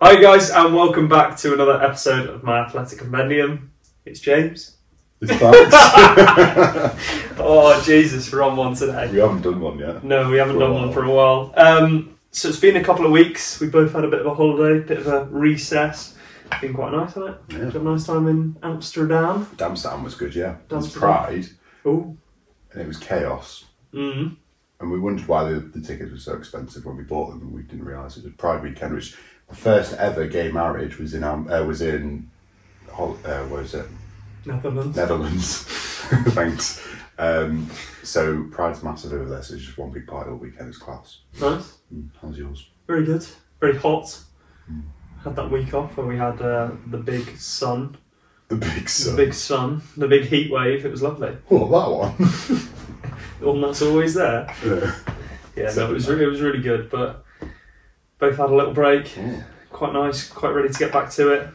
Hi guys, and welcome back to another episode of my Athletic Compendium. It's James. It's back. Oh Jesus, we're on one today. we haven't done one yet. No, we haven't For a done one while. for a while. Um, so it's been a couple of weeks. We both had a bit of a holiday, bit of a recess. Been quite nice, hasn't it? Yeah. Had a nice time in Amsterdam. Damstam was good, yeah. It was. Pride, Oh, and it was chaos. mm. And we wondered why the, the tickets were so expensive when we bought them, and we didn't realise it was Pride weekend, which first ever gay marriage was in Am- uh, was in Hol- uh, where is it Netherlands. Netherlands. Thanks. Um, so Pride's massive over there, so it's just one big party all weekend. It's class. Nice. Mm, How's yours? Very good. Very hot. Had that week off where we had uh, the big sun, The big sun the big sun, the big heat wave. It was lovely. Oh, that one. One that's always there. yeah. Yeah, no, it was re- it was really good. But both had a little break. Oh. Quite nice. Quite ready to get back to it.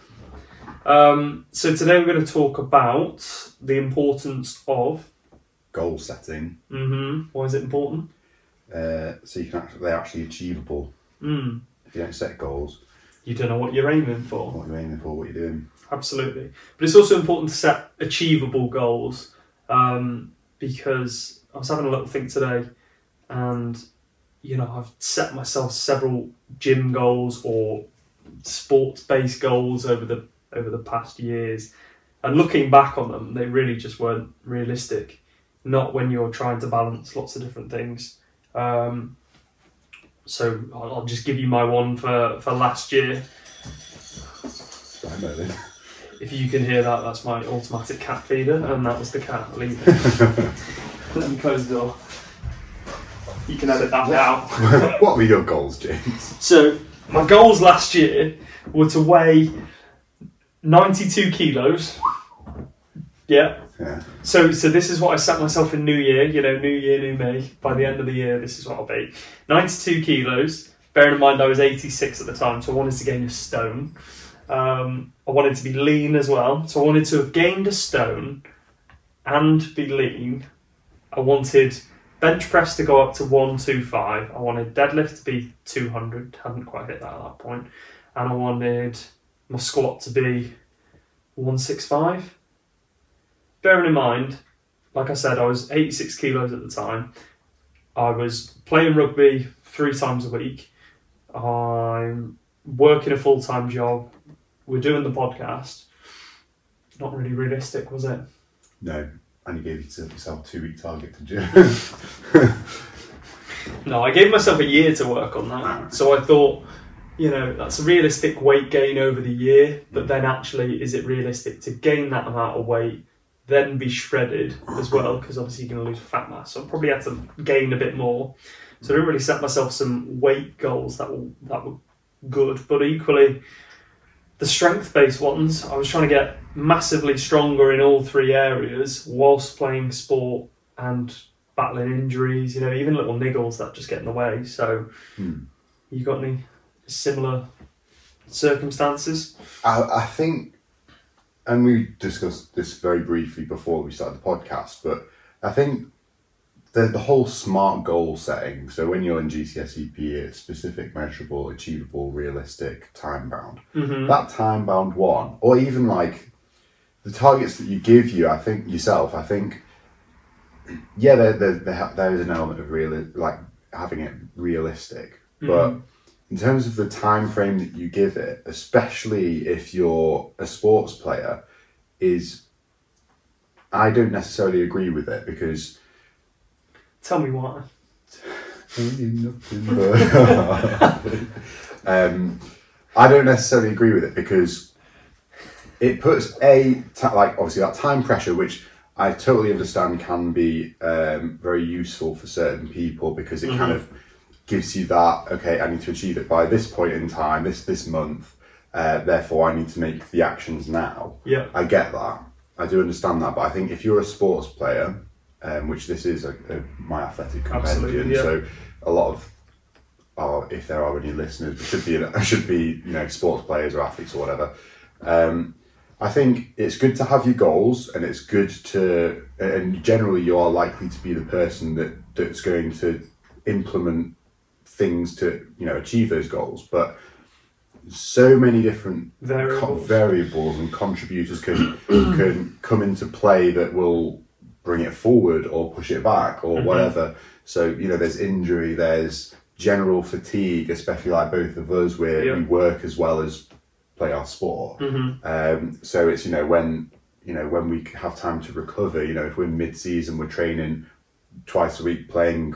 Um, so today we're going to talk about the importance of. Goal setting, hmm why is it important? uh, so you can actually they're actually achievable. Mm, If you don't set goals, you don't know what you're aiming for. what you're aiming for, what you're doing. Absolutely. But it's also important to set achievable goals um, because I was having a little think today and, you know, I've set myself several gym goals or sports based goals over the over the past years. And looking back on them, they really just weren't realistic. Not when you're trying to balance lots of different things. Um, so I'll I'll just give you my one for, for last year. I know this. If you can hear that, that's my automatic cat feeder, and that was the cat leaving. Let me close the door. You can edit that out. what were your goals, James? so, my goals last year were to weigh 92 kilos. Yeah. Yeah. So, so this is what I set myself in New Year. You know, New Year, New Me. By the end of the year, this is what I'll be: ninety-two kilos. Bearing in mind I was eighty-six at the time, so I wanted to gain a stone. Um, I wanted to be lean as well, so I wanted to have gained a stone and be lean. I wanted bench press to go up to one two five. I wanted deadlift to be two hundred. Hadn't quite hit that at that point, and I wanted my squat to be one six five bearing in mind, like I said, I was 86 kilos at the time. I was playing rugby three times a week. I'm working a full time job. We're doing the podcast. Not really realistic, was it? No. And you gave yourself a two week target to do. No, I gave myself a year to work on that. So I thought, you know, that's a realistic weight gain over the year, but then actually, is it realistic to gain that amount of weight, then be shredded as well? Because obviously, you're going to lose fat mass. So I probably had to gain a bit more. So I didn't really set myself some weight goals that were, that were good, but equally, the strength based ones, I was trying to get massively stronger in all three areas whilst playing sport and battling injuries, you know, even little niggles that just get in the way. So, Hmm. you got any similar circumstances? I, I think, and we discussed this very briefly before we started the podcast, but I think the, the whole smart goal setting, so when you're in GCSE PE, it's specific, measurable, achievable, realistic, time bound. Mm-hmm. that time bound one, or even like the targets that you give you, I think yourself, I think, yeah, there, there, there, there is an element of real, like having it realistic, but in terms of the time frame that you give it, especially if you're a sports player, is I don't necessarily agree with it because Tell me why. um, I don't necessarily agree with it because it puts a ta- like obviously that time pressure, which I totally understand can be um, very useful for certain people because it kind of gives you that okay, I need to achieve it by this point in time, this this month. Uh, therefore, I need to make the actions now. Yeah. I get that. I do understand that, but I think if you're a sports player, um, which this is a, a my athletic compendium, yeah. so a lot of, or if there are any listeners, should be should be you know sports players or athletes or whatever. Um, I think it's good to have your goals, and it's good to, and generally you are likely to be the person that that's going to implement things to you know achieve those goals, but so many different co- Variables. variables and contributors can can come into play that will bring it forward or push it back or Mm-hmm. whatever. So you know, there's injury, there's general fatigue, especially like both of us, where Yeah. we work as well as play our sport. Mm-hmm. Um, so it's you know when you know when we have time to recover. You know, if we're mid-season, we're training twice a week, playing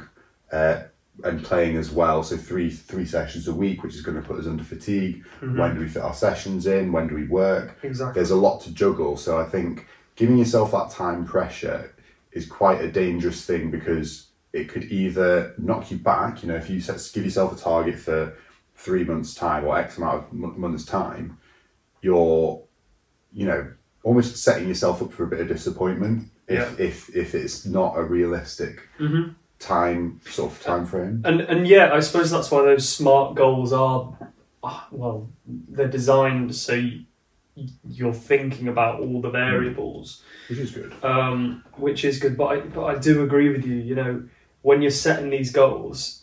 uh, and playing as well. So three three sessions a week, which is going to put us under fatigue. When do we fit our sessions in? When do we work? Exactly. There's a lot to juggle. So I think giving yourself that time pressure is quite a dangerous thing because it could either knock you back. You know, if you set, give yourself a target for three months' time or X amount of m- months' time, you're, you know, almost setting yourself up for a bit of disappointment if if, if it's not a realistic Mhm. time sort of time frame. And and yeah, I suppose that's why those smart goals are, ah, well, they're designed so y- you're thinking about all the variables, Which is good. um, which is good. But I but I do agree with you. You know, when you're setting these goals,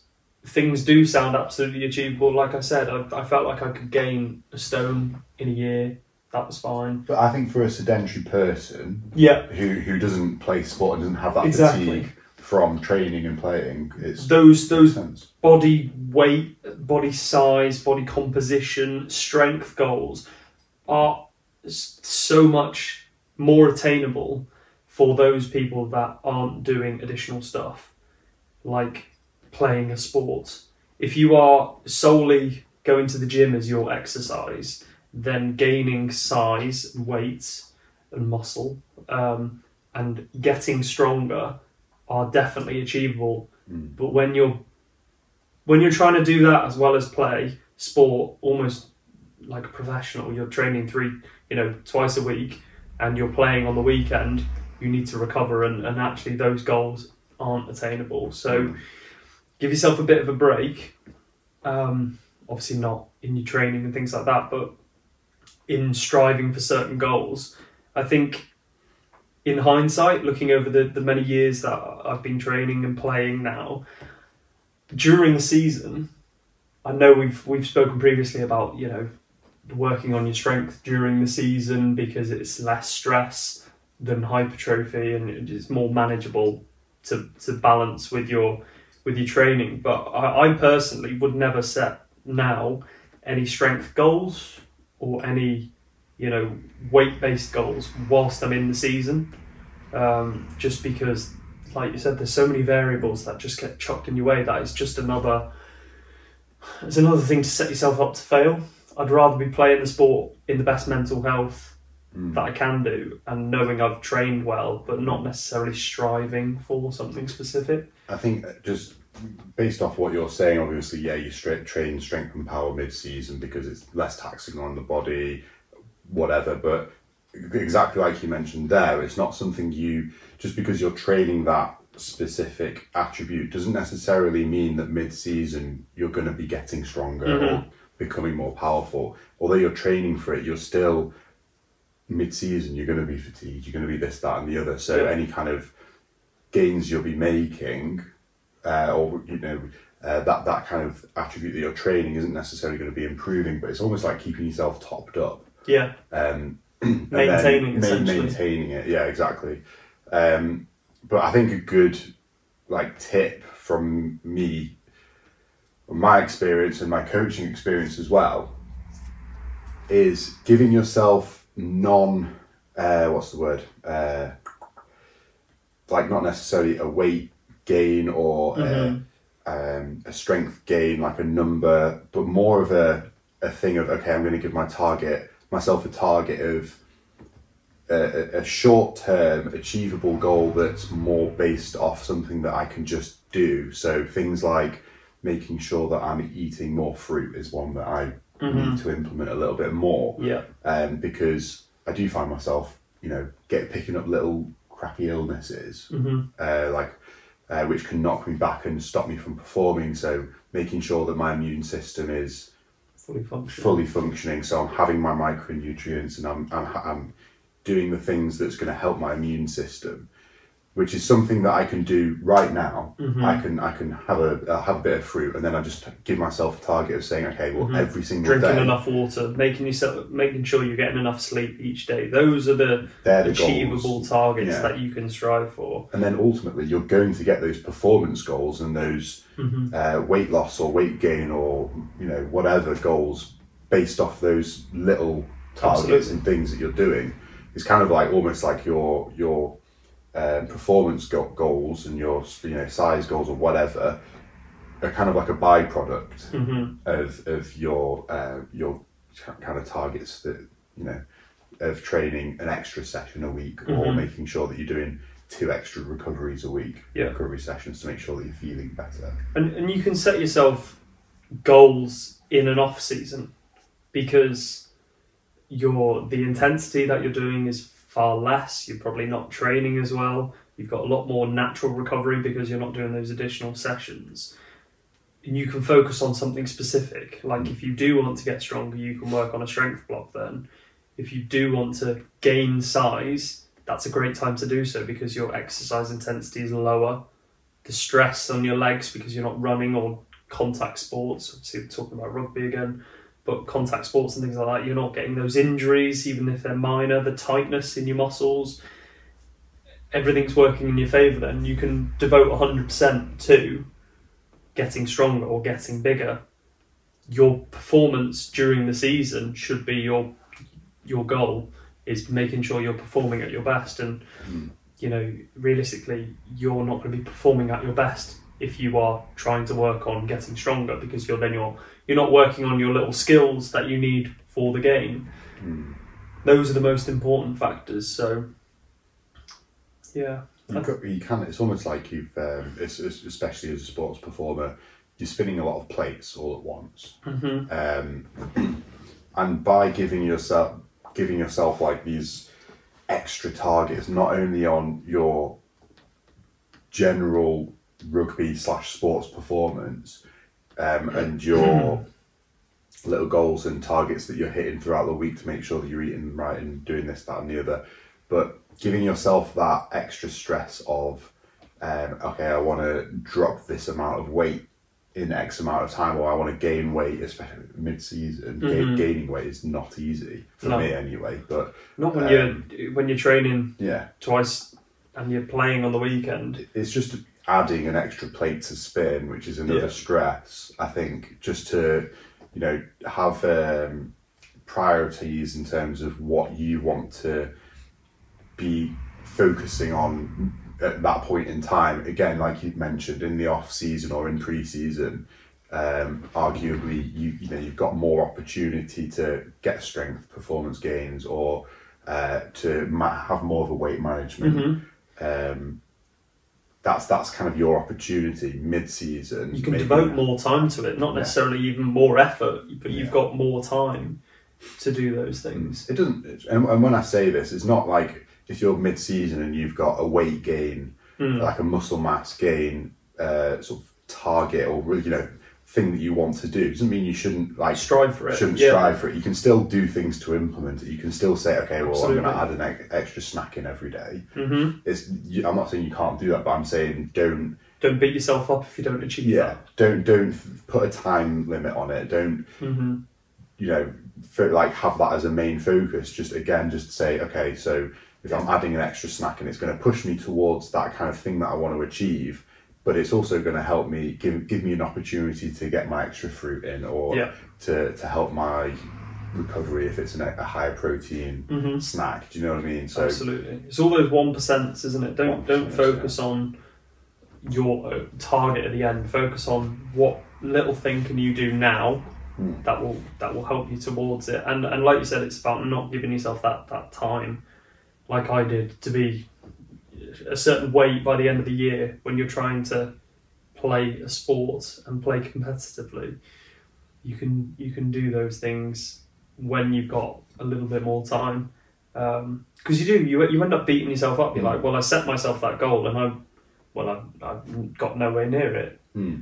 things do sound absolutely achievable. Like I said, I, I felt like I could gain a stone in a year. That was fine. But I think for a sedentary person Yeah, who who doesn't play sport and doesn't have that Exactly. fatigue from training and playing, it's those those sense. body weight, body size, body composition, strength goals are so much more attainable for those people that aren't doing additional stuff like playing a sport. If you are solely going to the gym as your exercise, then gaining size, weight, and muscle, um, and getting stronger are definitely achievable. Mm. But when you're when you're trying to do that as well as play sport, almost like a professional, you're training three, you know, twice a week, and you're playing on the weekend. You need to recover, and, and actually those goals aren't attainable. So Mm. Give yourself a bit of a break. Um, obviously not in your training and things like that, but in striving for certain goals. I think in hindsight, looking over the, the many years that I've been training and playing now, during the season, I know we've we've spoken previously about, you know, working on your strength during the season because it's less stress than hypertrophy and it's more manageable to, to balance with your with your training. But I, I personally would never set now any strength goals or any you know weight based goals whilst I'm in the season, um, just because, like you said, there's so many variables that just get chucked in your way. That is just another. It's another thing to set yourself up to fail. I'd rather be playing the sport in the best mental health Mm. that I can do and knowing I've trained well, but not necessarily striving for something specific. I think just based off what you're saying, obviously, yeah, you straight train strength and power mid-season because it's less taxing on the body, whatever. But exactly like you mentioned there, it's not something you just because you're training that specific attribute doesn't necessarily mean that mid-season you're going to be getting stronger or Mhm. becoming more powerful. Although you're training for it, you're still mid-season. You're going to be fatigued. You're going to be this, that, and the other. So Yeah. any kind of gains you'll be making uh, or you know uh, that that kind of attribute that you're training isn't necessarily going to be improving, but it's almost like keeping yourself topped up, Yeah, um, Maintaining, ma- maintaining it. Yeah, exactly. Um, but I think a good like tip from me, my experience and my coaching experience as well, is giving yourself non uh, what's the word uh, like not necessarily a weight gain or Mhm. a, um, a strength gain like a number but more of a, a thing of okay i'm going to give my target myself a target of a- a short term achievable goal that's more based off something that i can just do so things like making sure that i'm eating more fruit is one that i need to implement a little bit more yeah, um, because I do find myself, you know, get picking up little crappy illnesses, hmm uh, like uh, which can knock me back and stop me from performing. So making sure that my immune system is fully functional. fully functioning. So I'm having my micronutrients and I'm I'm, I'm doing the things that's going to help my immune system. Which is something that I can do right now. Mhm. I can I can have a uh, have a bit of fruit, and then I just give myself a target of saying, okay, well, Mhm. every single Drinking day, enough water, making yourself, making sure you're getting enough sleep each day. Those are the they're the achievable goals. targets Yeah. that you can strive for. And then ultimately, you're going to get those performance goals and those hmm uh, weight loss or weight gain or you know whatever goals based off those little targets Absolutely. and things that you're doing. It's kind of like almost like your your um, performance go- goals and your you know size goals or whatever are kind of like a byproduct hmm of of your uh, your kind of targets that you know of training an extra session a week or Mhm. making sure that you're doing two extra recoveries a week Yeah. recovery sessions to make sure that you're feeling better And and you can set yourself goals in an off season because your the intensity that you're doing is far less. You're probably not training as well. You've got a lot more natural recovery because you're not doing those additional sessions. And you can focus on something specific. Like if you do want to get stronger, you can work on a strength block then. If you do want to gain size, that's a great time to do so because your exercise intensity is lower. The stress on your legs because you're not running or contact sports. Obviously, talking about rugby again, but contact sports and things like that, you're not getting those injuries, even if they're minor. The tightness in your muscles, everything's working in your favour. Then you can devote 100% to getting stronger or getting bigger. Your performance during the season should be your your goal is making sure you're performing at your best and Mm. you know realistically you're not going to be performing at your best if you are trying to work on getting stronger because you're then you're you're not working on your little skills that you need for the game Mm. those are the most important factors so yeah You, co- you can. It's almost like you've, um, it's, it's, especially as a sports performer, you're spinning a lot of plates all at once, hmm um, and by giving yourself giving yourself like these extra targets, not only on your general rugby slash sports performance, um, and your little goals and targets that you're hitting throughout the week to make sure that you're eating right and doing this, that, and the other, but giving yourself that extra stress of, um, okay, I want to drop this amount of weight in X amount of time, or I want to gain weight, especially mid-season. Ga- Mhm. gaining weight is not easy for No. me, anyway. But not when Um, you're when you're training yeah, twice and you're playing on the weekend it's just adding an extra plate to spin, which is another Yeah. stress. I think just to you know have um, priorities in terms of what you want to be focusing on at that point in time. Again, like you mentioned, in the off season or in pre-season, um, arguably you you know you've got more opportunity to get strength performance gains or uh, to ma- have more of a weight management Mhm. um, that's that's kind of your opportunity mid-season. you can devote more time to it not Yeah. necessarily even more effort but Yeah. you've got more time to do those things It doesn't, and, and when I say this, it's not like if you're mid-season and you've got a weight gain, Mm. like a muscle mass gain, uh, sort of target or you know thing that you want to do. Doesn't mean you shouldn't like strive for it shouldn't yeah. strive for it. You can still do things to implement it. You can still say, okay, well, Absolutely. I'm going to add an ex- extra snack in every day. hmm It's I'm not saying you can't do that, but I'm saying don't don't beat yourself up if you don't achieve yeah don't don't put a time limit on it don't that hmm you know fo- like have that as a main focus just again just say okay so if i'm adding an extra snack and it's going to push me towards that kind of thing that i want to achieve but it's also going to help me give give me an opportunity to get my extra fruit in or Yeah. to to help my recovery if it's an, a higher protein hmm snack do you know what i mean so Absolutely, it's all those one percents, isn't it? Don't don't focus on your uh, target at the end. Focus on what little thing can you do now Hmm. that will that will help you towards it. And and like you said, it's about not giving yourself that that time, like I did, to be a certain weight by the end of the year when you're trying to play a sport and play competitively. You can you can do those things when you've got a little bit more time because you do you you end up beating yourself up. You're Mm. like, well, I set myself that goal and I, well, I I've got nowhere near it. Hmm.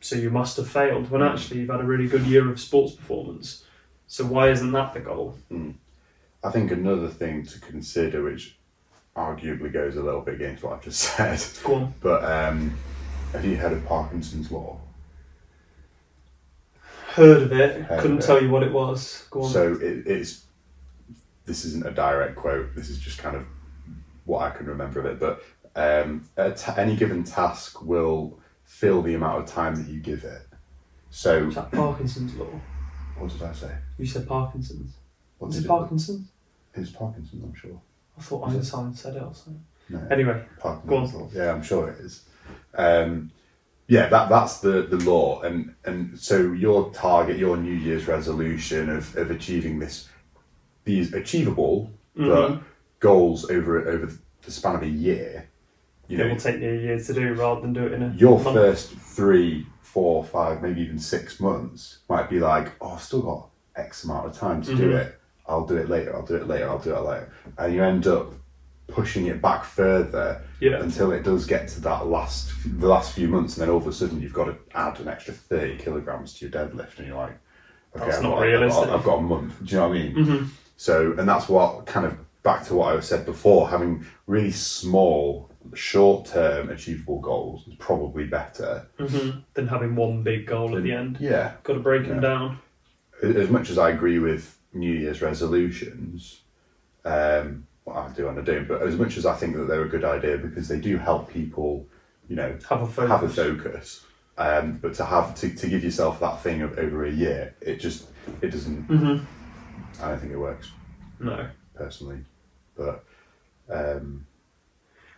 So you must have failed. When Mm. actually you've had a really good year of sports performance. So why isn't that the goal? I think another thing to consider, which arguably goes a little bit against what I've just said. Go on. But um, have you heard of Parkinson's law? Heard of it. Heard Couldn't of it. tell you what it was. Go on. So it, it's this isn't a direct quote. This is just kind of what I can remember of it. But um, a ta- any given task will fill the amount of time that you give it. So Is that Parkinson's law? what did I say? You said Parkinson's. What did it Parkinson's? It's Parkinson's, I'm sure. I thought? Einstein said it or something. No. Anyway, Parkinson's law. Yeah, I'm sure it is. Um, yeah, that that's the, the law, and and so your target, your New Year's resolution of, of achieving this, these achievable Mhm. goals over over the span of a year. You it know, will take you a year to do rather than do it in a your month. first three, four, five, maybe even six months might be like, oh, I've still got X amount of time to do Mhm. it. I'll do it later. I'll do it later. I'll do it later, and you end up pushing it back further Yeah. until it does get to that last the last few months, and then all of a sudden you've got to add an extra thirty kilograms to your deadlift, and you're like, okay, That's I've not got, I've realistic. got- I've got a month. Do you know what I mean? Mhm. So, and that's what kind of back to what I said before, having really small, short term achievable goals is probably better. Mhm. Than having one big goal at the end. Yeah. Got to break them down. As much as I agree with New Year's resolutions, um, well, I do and I don't, but as much as I think that they're a good idea because they do help people, you know, Have a focus. have a focus. Um, but to have to, to give yourself that thing of over a year, it just it doesn't. hmm I don't think it works No. personally, but um,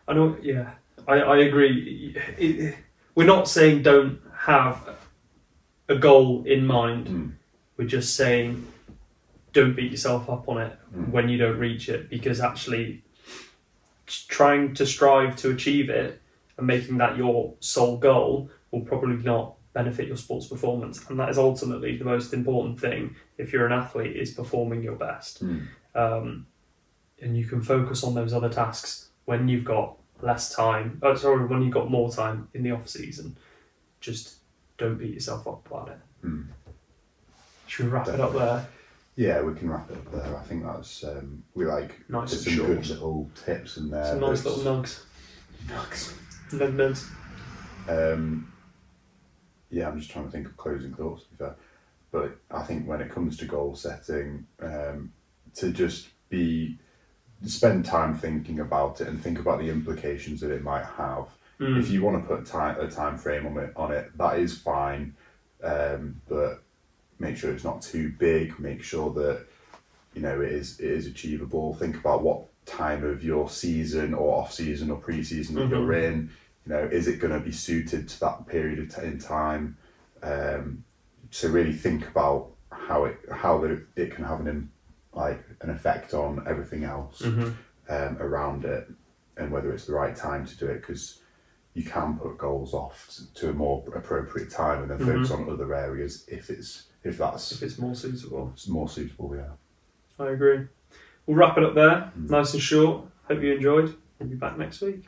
I know. Yeah, I, I agree. It- it- we're not saying don't have a goal in mind. Mm. We're just saying don't beat yourself up on it Mm. when you don't reach it, because actually trying to strive to achieve it and making that your sole goal will probably not benefit your sports performance, and that is ultimately the most important thing. If you're an athlete, is performing your best mm, um, and you can focus on those other tasks when you've got less time. Oh, sorry, when you've got more time in the off season. Just don't beat yourself up about it. mm. Should we wrap it up there? Yeah, we can wrap it up there. I think that's um, we like Nice there's and some good little tips in there. Some nice that's- little nugs. nugs. Nug nugs. Um, yeah, I'm just trying to think of closing thoughts. To be fair, but I think when it comes to goal setting, um, to just be spend time thinking about it and think about the implications that it might have. Mm. If you want to put time, a time frame on it, on it, that is fine. Um, but make sure it's not too big. Make sure that you know it is it is achievable. Think about what time of your season or off season or pre season that Mhm. you're in. You know, is it going to be suited to that period of t- in time? Um, so really think about how it how the, it can have an like an effect on everything else Mhm. um, around it, and whether it's the right time to do it because you can put goals off to, to a more appropriate time and then focus on other areas if it's if that's If it's more suitable. It's more suitable. Yeah. I agree. We'll wrap it up there. Mm. Nice and short. Hope you enjoyed. We'll be back next week.